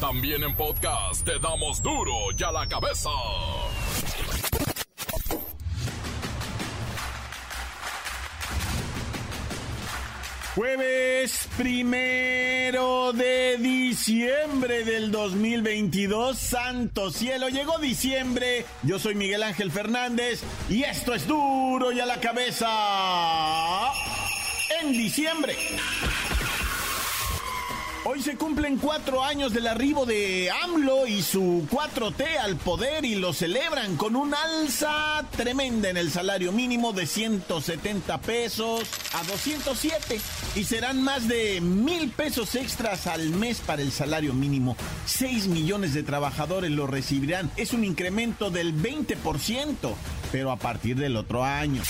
También en podcast te damos duro y a la cabeza. Jueves primero de diciembre del 2022, Santo Cielo, llegó diciembre, yo soy Miguel Ángel Fernández y esto es duro y a la cabeza en diciembre. Hoy se cumplen cuatro años del arribo de AMLO y su 4T al poder y lo celebran con un alza tremenda en el salario mínimo de 170 pesos a 207 y serán más de mil pesos extras al mes para el salario mínimo. 6 millones de trabajadores lo recibirán. Es un incremento del 20%, pero a partir del otro año.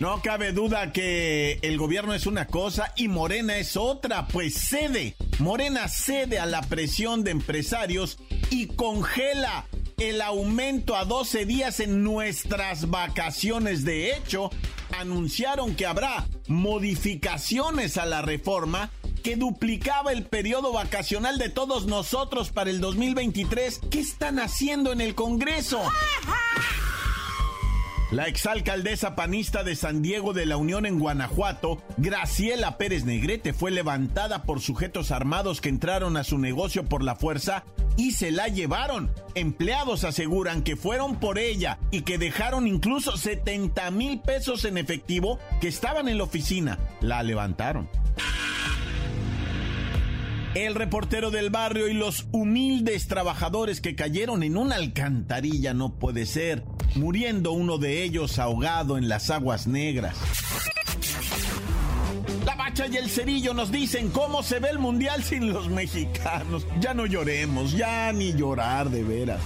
No cabe duda que el gobierno es una cosa y Morena es otra, pues cede. Morena cede a la presión de empresarios y congela el aumento a 12 días en nuestras vacaciones. De hecho, anunciaron que habrá modificaciones a la reforma que duplicaba el periodo vacacional de todos nosotros para el 2023. ¿Qué están haciendo en el Congreso? La exalcaldesa panista de San Diego de la Unión en Guanajuato, Graciela Pérez Negrete, fue levantada por sujetos armados que entraron a su negocio por la fuerza y se la llevaron. Empleados aseguran que fueron por ella y que dejaron incluso 70 mil pesos en efectivo que estaban en la oficina. La levantaron. El reportero del barrio y los humildes trabajadores que cayeron en una alcantarilla no puede ser, muriendo uno de ellos ahogado en las aguas negras. La bacha y el cerillo nos dicen cómo se ve el mundial sin los mexicanos. Ya no lloremos, ya ni llorar de veras.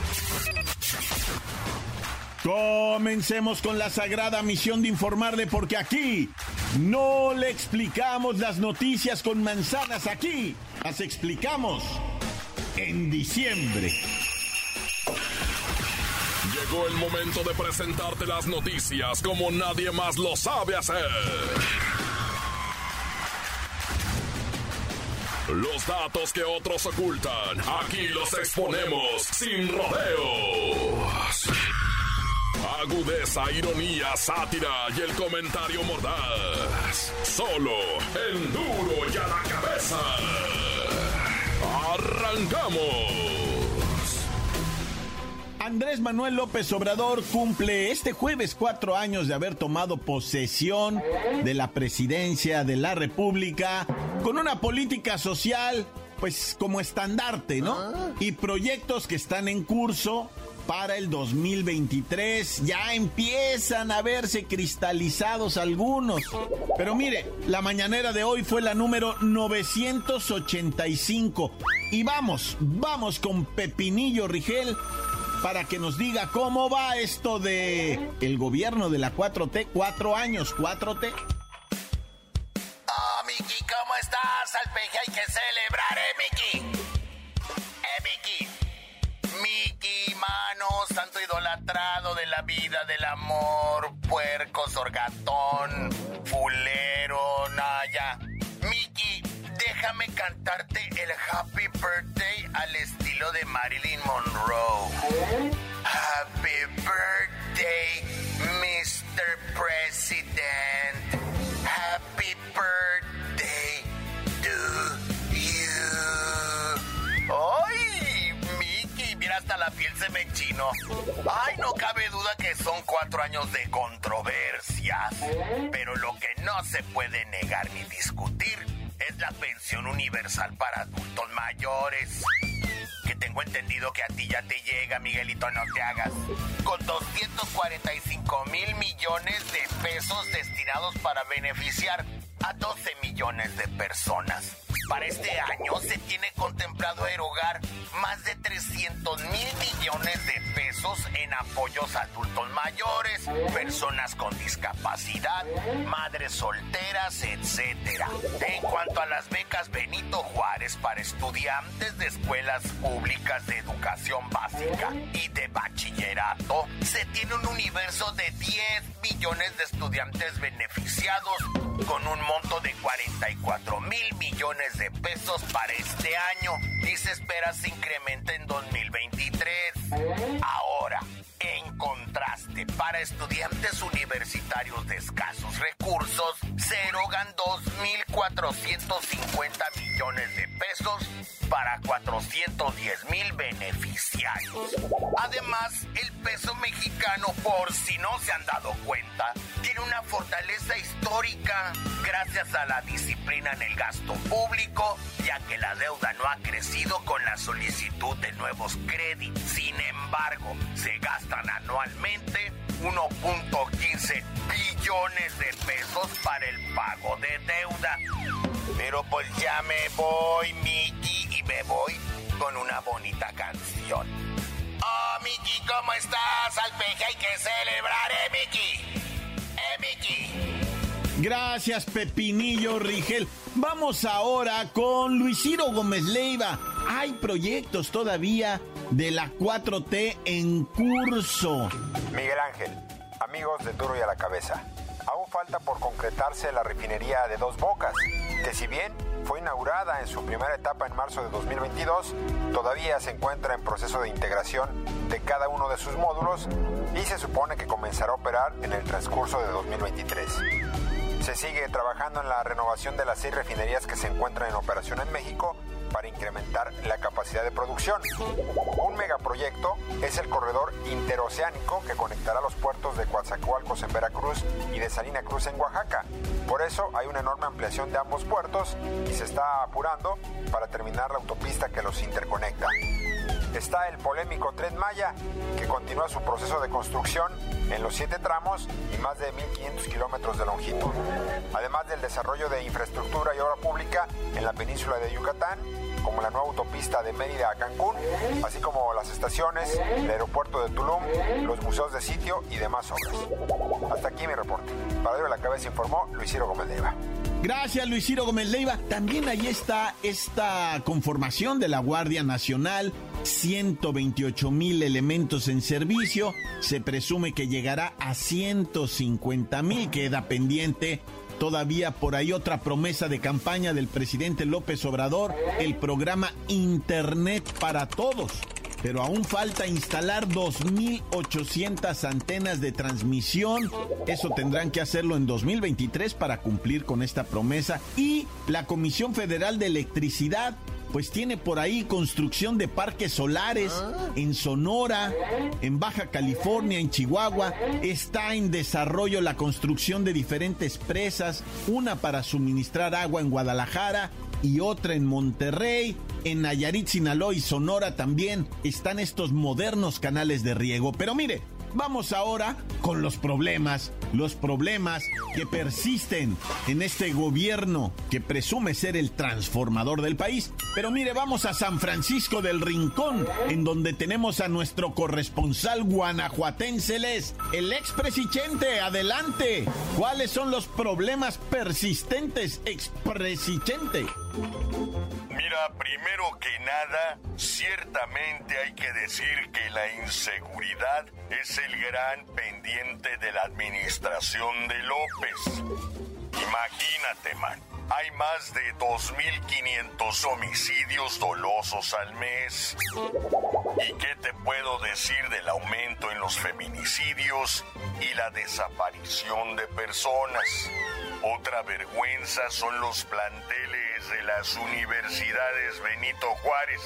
Comencemos con la sagrada misión de informarle porque aquí no le explicamos las noticias con manzanas, aquí las explicamos en diciembre. Llegó el momento de presentarte las noticias como nadie más lo sabe hacer. Los datos que otros ocultan, aquí los exponemos sin rodeos. Agudeza, ironía, sátira y el comentario mordaz. Solo el duro y a la cabeza. ¡Arrancamos! Andrés Manuel López Obrador cumple este jueves cuatro años de haber tomado posesión de la presidencia de la República con una política social, pues como estandarte, ¿no? Y proyectos que están en curso para el 2023. Ya empiezan a verse cristalizados algunos. Pero mire, la mañanera de hoy fue la número 985. Y vamos, vamos con Pepinillo Rigel para que nos diga cómo va esto de el gobierno de la 4T, cuatro años, 4T. Oh, Miki, ¿cómo estás? Al hay que celebrar, ¿eh, Miki? Santo idolatrado de la vida, del amor, puerco, sorgatón, fulero, naya. Miki, déjame cantarte el Happy Birthday al estilo de Marilyn Monroe. Happy Birthday, Mr. President. Ay, no cabe duda que son cuatro años de controversias. Pero lo que no se puede negar ni discutir es la pensión universal para adultos mayores. Que tengo entendido que a ti ya te llega, Miguelito, no te hagas. Con 245 mil millones de pesos destinados para beneficiar a 12 millones de personas. Para este año se tiene contemplado erogar más de 300 mil millones de pesos en apoyos a adultos mayores, personas con discapacidad, madres solteras, etc. En cuanto a las becas Benito Juárez, para estudiantes de escuelas públicas de educación básica y de bachillerato, se tiene un universo de 10 millones de estudiantes beneficiados con un monto de 44 mil millones de pesos para este año y se espera se incremente en 2023. Ahora, en contraste, para estudiantes universitarios de escasos recursos, se erogan 2.450 millones de pesos para 410 mil beneficiarios. Además, el peso mexicano, por si no se han dado cuenta, tiene una fortaleza histórica gracias a la disciplina en el gasto público, ya que la deuda no ha crecido con la solicitud de nuevos créditos. Sin embargo, se gastan anualmente 1.15 billones de pesos para el pago de deuda. Pero pues ya me voy, Mickey, y me voy con una bonita canción. Oh, Mickey, ¿cómo estás? Al peje hay que celebrar, ¿eh, Mickey? ¿Eh, Mickey? Gracias, Pepinillo Rigel. Vamos ahora con Luis Ciro Gómez Leiva. Hay proyectos todavía de la 4T en curso. Miguel Ángel, amigos de Duro y a la Cabeza. Aún falta por concretarse la refinería de Dos Bocas, que si bien fue inaugurada en su primera etapa en marzo de 2022, todavía se encuentra en proceso de integración de cada uno de sus módulos y se supone que comenzará a operar en el transcurso de 2023. Se sigue trabajando en la renovación de las seis refinerías que se encuentran en operación en México para incrementar la capacidad de producción. Un megaproyecto es el corredor interoceánico que conectará los puertos de Coatzacoalcos en Veracruz y de Salina Cruz en Oaxaca. Por eso hay una enorme ampliación de ambos puertos y se está apurando para terminar la autopista que los interconecta. Está el polémico Tren Maya, que continúa su proceso de construcción en los siete tramos y más de 1.500 kilómetros de longitud. Además del desarrollo de infraestructura y obra pública en la península de Yucatán, como la nueva autopista de Mérida a Cancún, así como las estaciones, el aeropuerto de Tulum, los museos de sitio y demás obras. Hasta aquí mi reporte. Para de la Cabeza informó Luis Ciro Gómez Leiva. Gracias, Luis Ciro Gómez Leiva. También ahí está esta conformación de la Guardia Nacional. 128 mil elementos en servicio. Se presume que llegará a 150 mil. Queda pendiente todavía por ahí otra promesa de campaña del presidente López Obrador, el programa Internet para Todos. Pero aún falta instalar 2.800 antenas de transmisión. Eso tendrán que hacerlo en 2023 para cumplir con esta promesa. Y la Comisión Federal de Electricidad pues tiene por ahí construcción de parques solares en Sonora, en Baja California, en Chihuahua. Está en desarrollo la construcción de diferentes presas, una para suministrar agua en Guadalajara y otra en Monterrey. En Nayarit, Sinaloa y Sonora también están estos modernos canales de riego. Pero mire, Vamos ahora con los problemas, los problemas que persisten en este gobierno que presume ser el transformador del país. Pero mire, vamos a San Francisco del Rincón, en donde tenemos a nuestro corresponsal guanajuatense, el expresidente. Adelante. ¿Cuáles son los problemas persistentes, expresidente? Mira, primero que nada, ciertamente hay que decir que la inseguridad es el gran pendiente de la administración de López. Imagínate, man. Hay más de 2.500 homicidios dolosos al mes. ¿Y qué te puedo decir del aumento en los feminicidios y la desaparición de personas? Otra vergüenza son los planteles de las universidades Benito Juárez.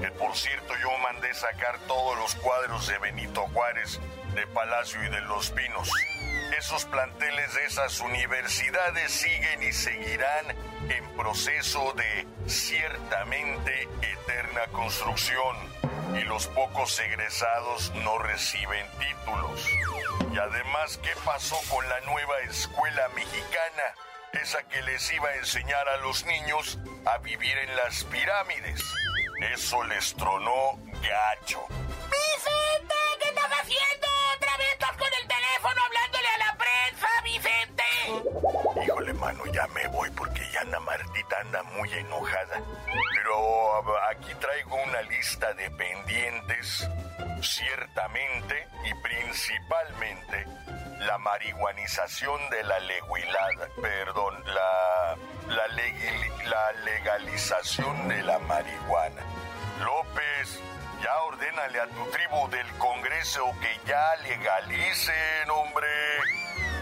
Que por cierto yo mandé sacar todos los cuadros de Benito Juárez, de Palacio y de Los Pinos. Esos planteles de esas universidades siguen y seguirán en proceso de ciertamente eterna construcción y los pocos egresados no reciben títulos. Y además, ¿qué pasó con la nueva escuela mexicana? Esa que les iba a enseñar a los niños a vivir en las pirámides. Eso les tronó gacho. ¡Vicente! ¿Qué estás haciendo? ¿Otra vez estás con el teléfono hablándole ya me voy porque ya Ana Martita anda muy enojada. Pero aquí traigo una lista de pendientes. Ciertamente y principalmente la marihuanización de la leguilada, perdón, la, la, legalización de la marihuana. López, ya ordénale a tu tribu del Congreso que ya legalicen, hombre.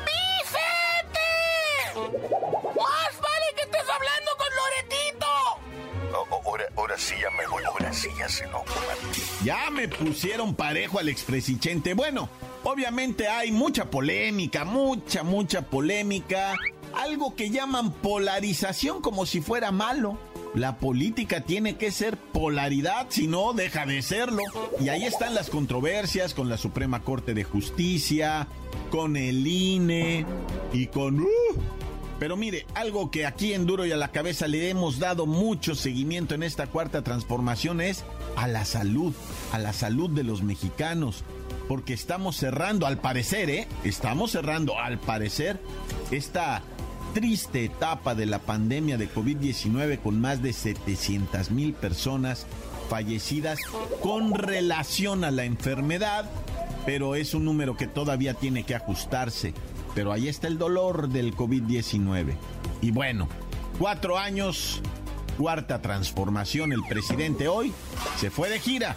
¡Vicente! Ahora, sí ya me voy, ahora sí ya se no. Ya me pusieron parejo al expresichente. Bueno, obviamente hay mucha polémica, mucha, mucha polémica. Algo que llaman polarización como si fuera malo. La política tiene que ser polaridad, si no, deja de serlo. Y ahí están las controversias con la Suprema Corte de Justicia, con el INE y con... Uh, pero mire, algo que aquí en Duro y a la cabeza le hemos dado mucho seguimiento en esta cuarta transformación es a la salud, a la salud de los mexicanos. Porque estamos cerrando, al parecer, ¿eh? Estamos cerrando, al parecer, esta triste etapa de la pandemia de COVID-19 con más de 700 mil personas fallecidas con relación a la enfermedad, pero es un número que todavía tiene que ajustarse. Pero ahí está el dolor del COVID-19. Y bueno, cuatro años, cuarta transformación. El presidente hoy se fue de gira.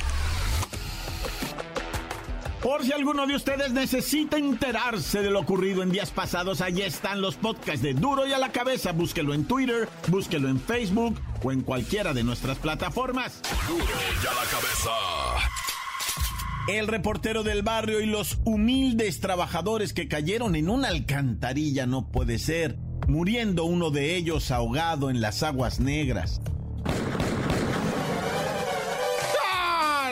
Por si alguno de ustedes necesita enterarse de lo ocurrido en días pasados, allí están los podcasts de Duro y a la cabeza. Búsquelo en Twitter, búsquelo en Facebook o en cualquiera de nuestras plataformas. Duro y a la cabeza. El reportero del barrio y los humildes trabajadores que cayeron en una alcantarilla no puede ser, muriendo uno de ellos ahogado en las aguas negras.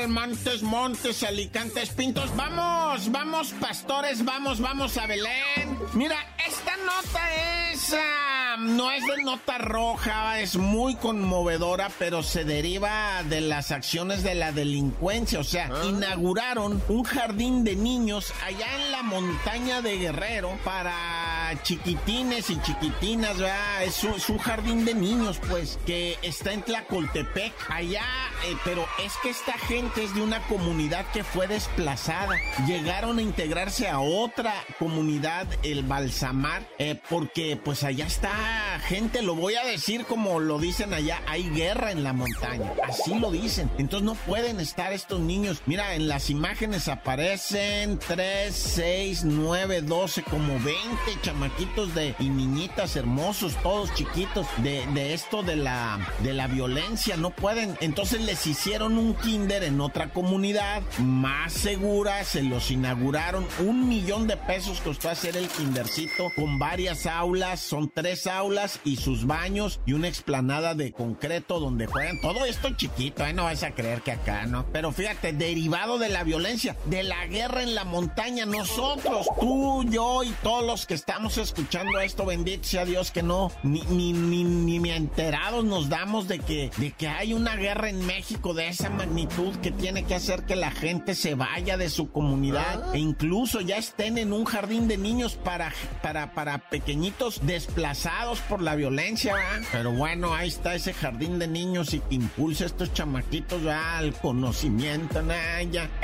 Montes, Montes, Alicantes, Pintos. Vamos, vamos, pastores, vamos, vamos a Belén. Mira, esta nota es... ah, no es de nota roja, es muy conmovedora, pero se deriva de las acciones de la delincuencia. O sea, inauguraron un jardín de niños allá en la montaña de Guerrero para chiquitines y chiquitinas, ¿verdad? Es un, es un jardín de niños, pues, que está en Tlacoltepec, allá, eh, pero es que esta gente es de una comunidad que fue desplazada. Llegaron a integrarse a otra comunidad, el Balsamar, eh, porque pues allá está gente, lo voy a decir como lo dicen allá, hay guerra en la montaña, así lo dicen. Entonces no pueden estar estos niños. Mira, en las imágenes aparecen 3, 6, 9, 12, como 20 chamaquitos de, niñitas hermosos, todos chiquitos, de, de esto de la, de la violencia. No pueden. Entonces les hicieron un kinder en otra comunidad más segura, se los inauguraron. Un millón de pesos costó hacer el kindercito con varias aulas, son tres aulas y sus baños y una explanada de concreto donde juegan. Todo esto chiquito, ¿eh? No vas a creer que acá, ¿no? Pero fíjate, derivado de la violencia, de la guerra en la montaña, nosotros, tú, yo y todos los que estamos escuchando esto, bendito sea Dios que no, ni, ni, ni, ni me enterados nos damos de que, de que hay una guerra en México de esa magnitud que tiene que hacer que la gente se vaya de su comunidad e incluso ya estén en un jardín de niños para, para, para pequeñitos desplazados por la violencia, ¿verdad? Pero bueno, ahí está ese jardín de niños y que impulsa a estos chamaquitos ¿verdad? al conocimiento, ¿no? ya.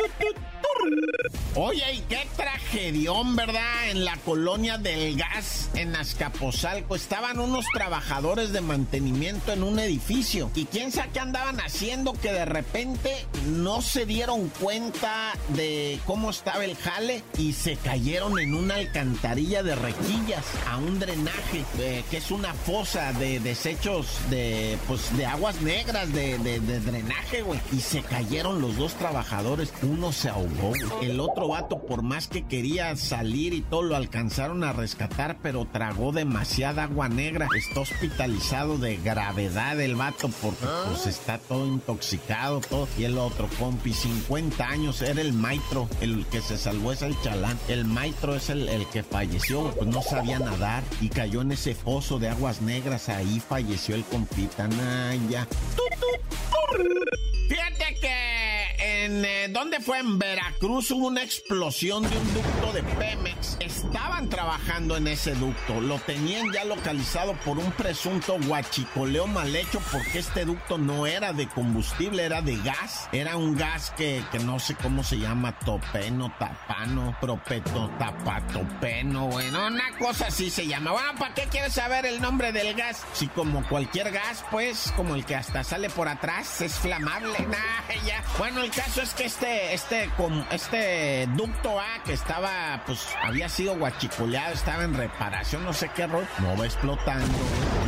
Oye, y qué tragedión, ¿verdad? En la colonia del gas, en Azcapotzalco, estaban unos trabajadores de mantenimiento en un edificio. ¿Y quién sabe qué andaban haciendo que de repente no se dieron cuenta de cómo estaba el jale y se cayeron en una alcantarilla de requillas a un drenaje, eh, que es una fosa de desechos de, pues, de aguas negras, de, de- de drenaje, güey. Y se cayeron los dos trabajadores. Uno se ahogó, el otro vato, por más que quería salir y todo, lo alcanzaron a rescatar, pero tragó demasiada agua negra. Está hospitalizado de gravedad el vato porque pues está todo intoxicado, todo. Y el otro compi, 50 años, era el maestro, el que se salvó es el chalán. El maestro es el, el que falleció, pues no sabía nadar y cayó en ese foso de aguas negras. Ahí falleció el compita. Naya. Que eh, ¿dónde fue? En Veracruz hubo una explosión de un ducto de Pemex. Estaban trabajando en ese ducto. Lo tenían ya localizado por un presunto guachicoleo mal hecho porque este ducto no era de combustible, era de gas. Era un gas que, que no sé cómo se llama, topeno, tapano, propeto, tapatopeno, bueno, una cosa así se llama. Bueno, ¿para qué quieres saber el nombre del gas? Si como cualquier gas, pues, como el que hasta sale por atrás, es flamable. Nah, ya. Bueno, el caso es que este, este, este ducto A que estaba, pues, había sido guachicoleado, estaba en reparación, no sé qué rol, no va explotando.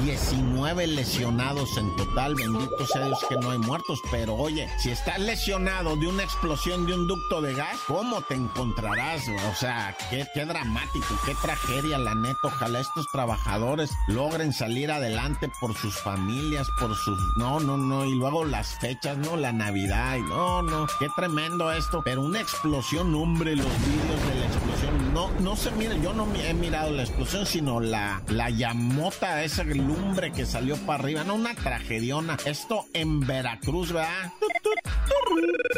19 lesionados en total, bendito sea Dios que no hay muertos, pero oye, si estás lesionado de una explosión de un ducto de gas, ¿cómo te encontrarás? O sea, qué, qué dramático, qué tragedia, la neta. Ojalá estos trabajadores logren salir adelante por sus familias, por sus... No, no, no, y luego las fechas, ¿no? La Navidad, y no, no, qué tremendo esto. Pero una explosión, hombre, los vídeos de la explosión. No, no se mira, yo no he mirado la explosión, sino la, la llamota, esa lumbre que salió para arriba. No, una tragediona. Esto en Veracruz, ¿verdad?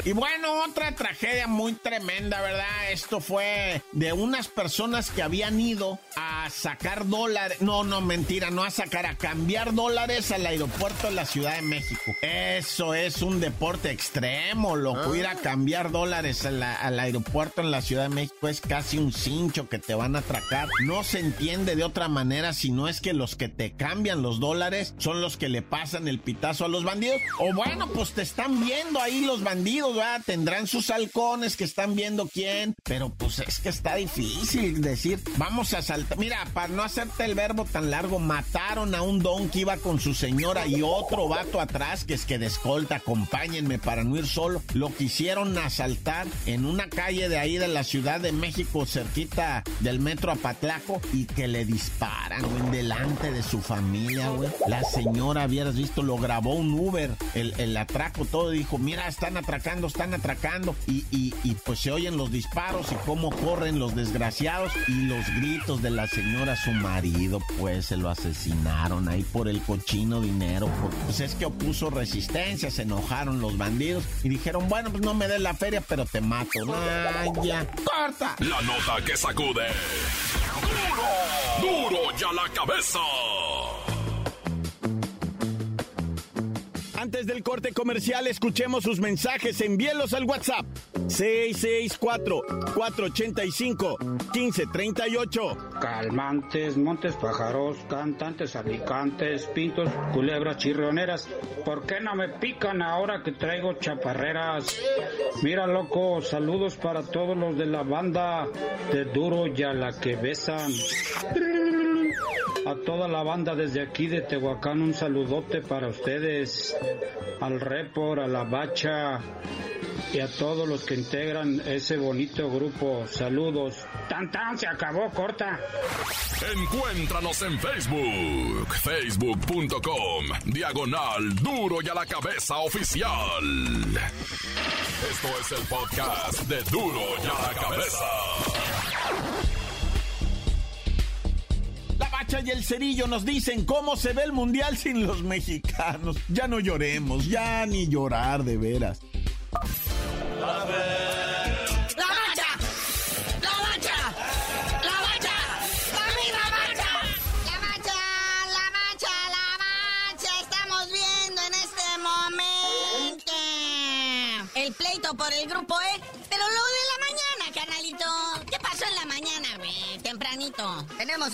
Y bueno, otra tragedia muy tremenda, ¿verdad? Esto fue de unas personas que habían ido a sacar dólares. No, no, mentira, no a sacar, a cambiar dólares al aeropuerto de la Ciudad de México. Eso es un deporte extremo, loco. Ir a cambiar dólares al aeropuerto en la Ciudad de México es casi un cincho que te van a atracar. No se entiende de otra manera si no es que los que te cambian los dólares son los que le pasan el pitazo a los bandidos. O bueno, pues te están viendo ahí los bandidos, ¿verdad? Tendrán sus halcones que están viendo quién. Pero pues es que está difícil decir, vamos a saltar. Mira, para no hacerte el verbo tan largo, mataron a un don que iba con su señora y otro vato atrás que es que de escolta, acompáñenme para no ir solo. Lo quisieron asaltar en una calle de ahí de la Ciudad de México, cerquita del metro Apatlaco, y que le disparan, güey, delante de su familia, güey. La señora, habías visto, lo grabó un Uber, el, el atraco, todo, dijo, mira, están atracando, están atracando. Y, y, y pues se oyen los disparos y cómo corren los desgraciados y los gritos de la señora, su marido, pues se lo asesinaron ahí por el cochino dinero. pues es que opuso resistencia, se enojaron los bandidos y dijeron, bueno, pues no me des la feria, pero te mato. ya, corta. La nota que sacude. Duro, duro ya la cabeza. Antes del corte comercial, escuchemos sus mensajes. Envíelos al WhatsApp 664-485-1538. Calmantes, montes pájaros, cantantes, alicantes, pintos, culebras chirrioneras. ¿Por qué no me pican ahora que traigo chaparreras? Mira, loco, saludos para todos los de la banda de Duro y a la que besan. A toda la banda desde aquí de Tehuacán un saludote para ustedes, al Repor, a la Bacha y a todos los que integran ese bonito grupo. Saludos. Tan tan se acabó, corta. Encuéntranos en Facebook, facebook.com, diagonal duro y a la cabeza oficial. Esto es el podcast de duro y a la cabeza. Y el Cerillo nos dicen cómo se ve el mundial sin los mexicanos. Ya no lloremos, ya ni llorar de veras. ¡La mancha!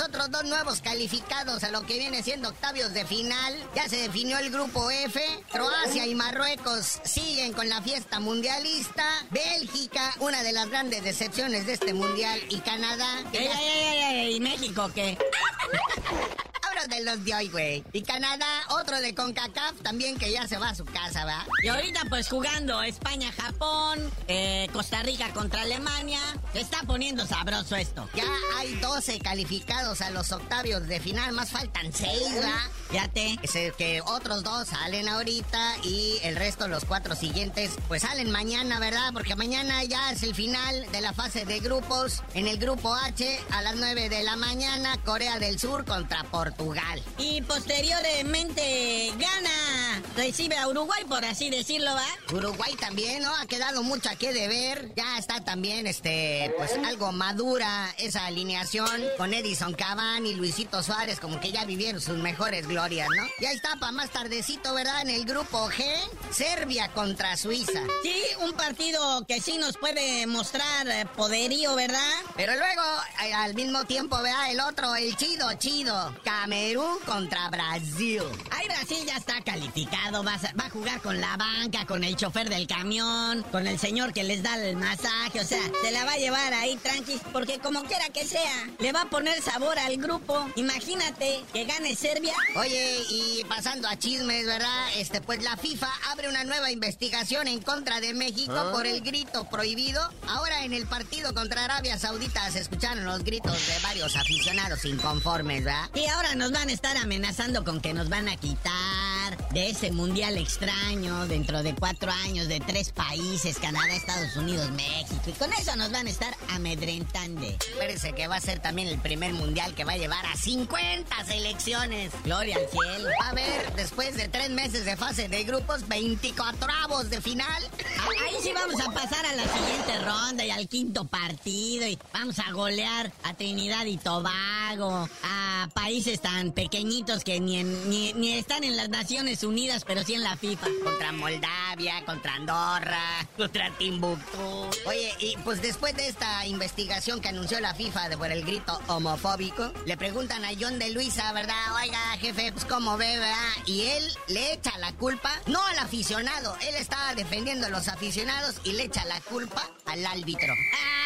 Otros dos nuevos calificados a lo que viene siendo octavios de final. Ya se definió el grupo F. Croacia y Marruecos siguen con la fiesta mundialista. Bélgica, una de las grandes decepciones de este mundial. Y Canadá. ¡Ey, ey, ey, ey! ¿Y México qué? de los de hoy, güey. Y Canadá, otro de CONCACAF también que ya se va a su casa, ¿va? Y ahorita pues jugando España-Japón, eh, Costa Rica contra Alemania. Se está poniendo sabroso esto. Ya hay 12 calificados a los octavios de final, más faltan 6, ¿va? Fíjate. Es el que otros dos salen ahorita y el resto, los cuatro siguientes, pues salen mañana, ¿verdad? Porque mañana ya es el final de la fase de grupos. En el grupo H, a las 9 de la mañana, Corea del Sur contra Portugal. Y posteriormente gana, recibe a Uruguay, por así decirlo, ¿va? Uruguay también, ¿no? Ha quedado mucho aquí de ver. Ya está también, este, pues algo madura esa alineación con Edison Cavani y Luisito Suárez, como que ya vivieron sus mejores glorias, ¿no? Ya está para más tardecito, ¿verdad? En el grupo G, Serbia contra Suiza. Sí, un partido que sí nos puede mostrar eh, poderío, ¿verdad? Pero luego, eh, al mismo tiempo, ¿verdad? El otro, el chido, chido. Camerún contra Brasil. Ahí Brasil ya está calificado, va a, va a jugar con la banca, con el chofer del camión, con el señor que les da el masaje, o sea, se la va a llevar ahí tranqui, porque como quiera que sea, le va a poner sabor al grupo. Imagínate que gane Serbia. Oye, y pasando a chismes, ¿verdad? Este, pues la FIFA abre una nueva investigación en contra de México por el grito prohibido. Ahora en el partido contra Arabia Saudita se escucharon los gritos de varios aficionados inconformes, ¿verdad? Y ahora nos van a estar amenazando con que nos van a quitar de ese mundial extraño dentro de cuatro años de tres países, Canadá, Estados Unidos, México. Y con eso nos van a estar amedrentando. Parece que va a ser también el primer mundial que va a llevar a 50 selecciones. Gloria al cielo. A haber, después de tres meses de fase de grupos, 24 avos de final. Ahí sí vamos a pasar a la siguiente ronda y al quinto partido y vamos a golear a Trinidad y Tobago, a países tan pequeñitos que ni, ni, están en las Naciones Unidas, pero sí en la FIFA. Contra Moldavia, contra Andorra, contra Timbuktu. Oye, y pues después de esta investigación que anunció la FIFA por el grito homofóbico, le preguntan a John de Luisa, ¿verdad? Oiga, jefe, pues cómo ve, ¿verdad? Y él le echa la culpa, no al aficionado, él estaba defendiendo a los aficionados y le echa la culpa al árbitro. Ah,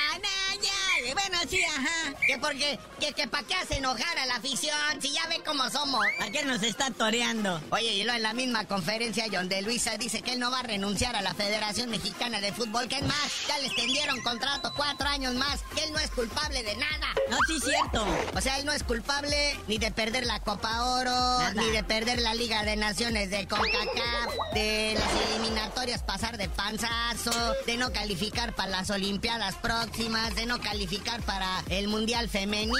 Bueno, sí, ajá. Que porque, que, que para qué hace enojar a la afición, si ya ve cómo somos. ¿A qué nos está toreando? Oye, y luego en la misma conferencia, John de Luisa dice que él no va a renunciar a la Federación Mexicana de Fútbol, que es más, ya le extendieron contrato cuatro años más, que él no es culpable de nada. No, sí, cierto. O sea, él no es culpable ni de perder la Copa Oro, Nada. ni de perder la Liga de Naciones de CONCACAF, de las eliminatorias pasar de panzazo, de no calificar para las Olimpiadas próximas, de no calificar para el Mundial Femenil.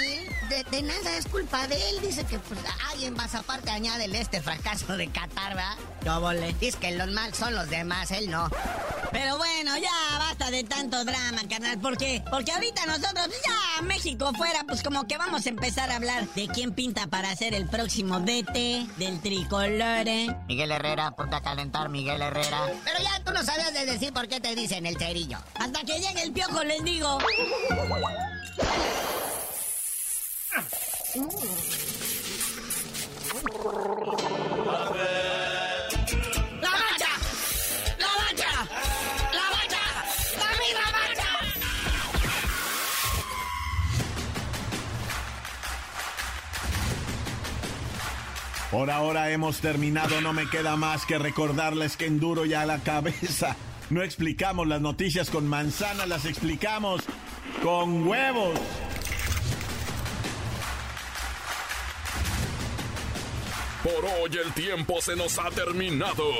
De, de nada es culpa de él. Dice que pues, alguien más aparte añádele este fracaso de Qatar, ¿verdad? Chóvole. Dice que los mal son los demás, él no. Pero bueno, ya basta de tanto drama, carnal. ¿Por qué? Porque ahorita nosotros, ya México fuera, pues como que vamos a empezar a hablar de quién pinta para ser el próximo DT del tricolor. ¿eh? Miguel Herrera, ponte a calentar, Miguel Herrera. Pero ya tú no sabías de decir por qué te dicen el cerillo. Hasta que llegue el piojo, les digo. Por ahora hemos terminado, no me queda más que recordarles que en duro y a la cabeza no explicamos las noticias con manzana, las explicamos con huevos. Por hoy el tiempo se nos ha terminado.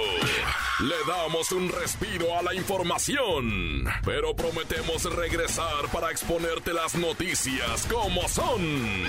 Le damos un respiro a la información, pero prometemos regresar para exponerte las noticias como son.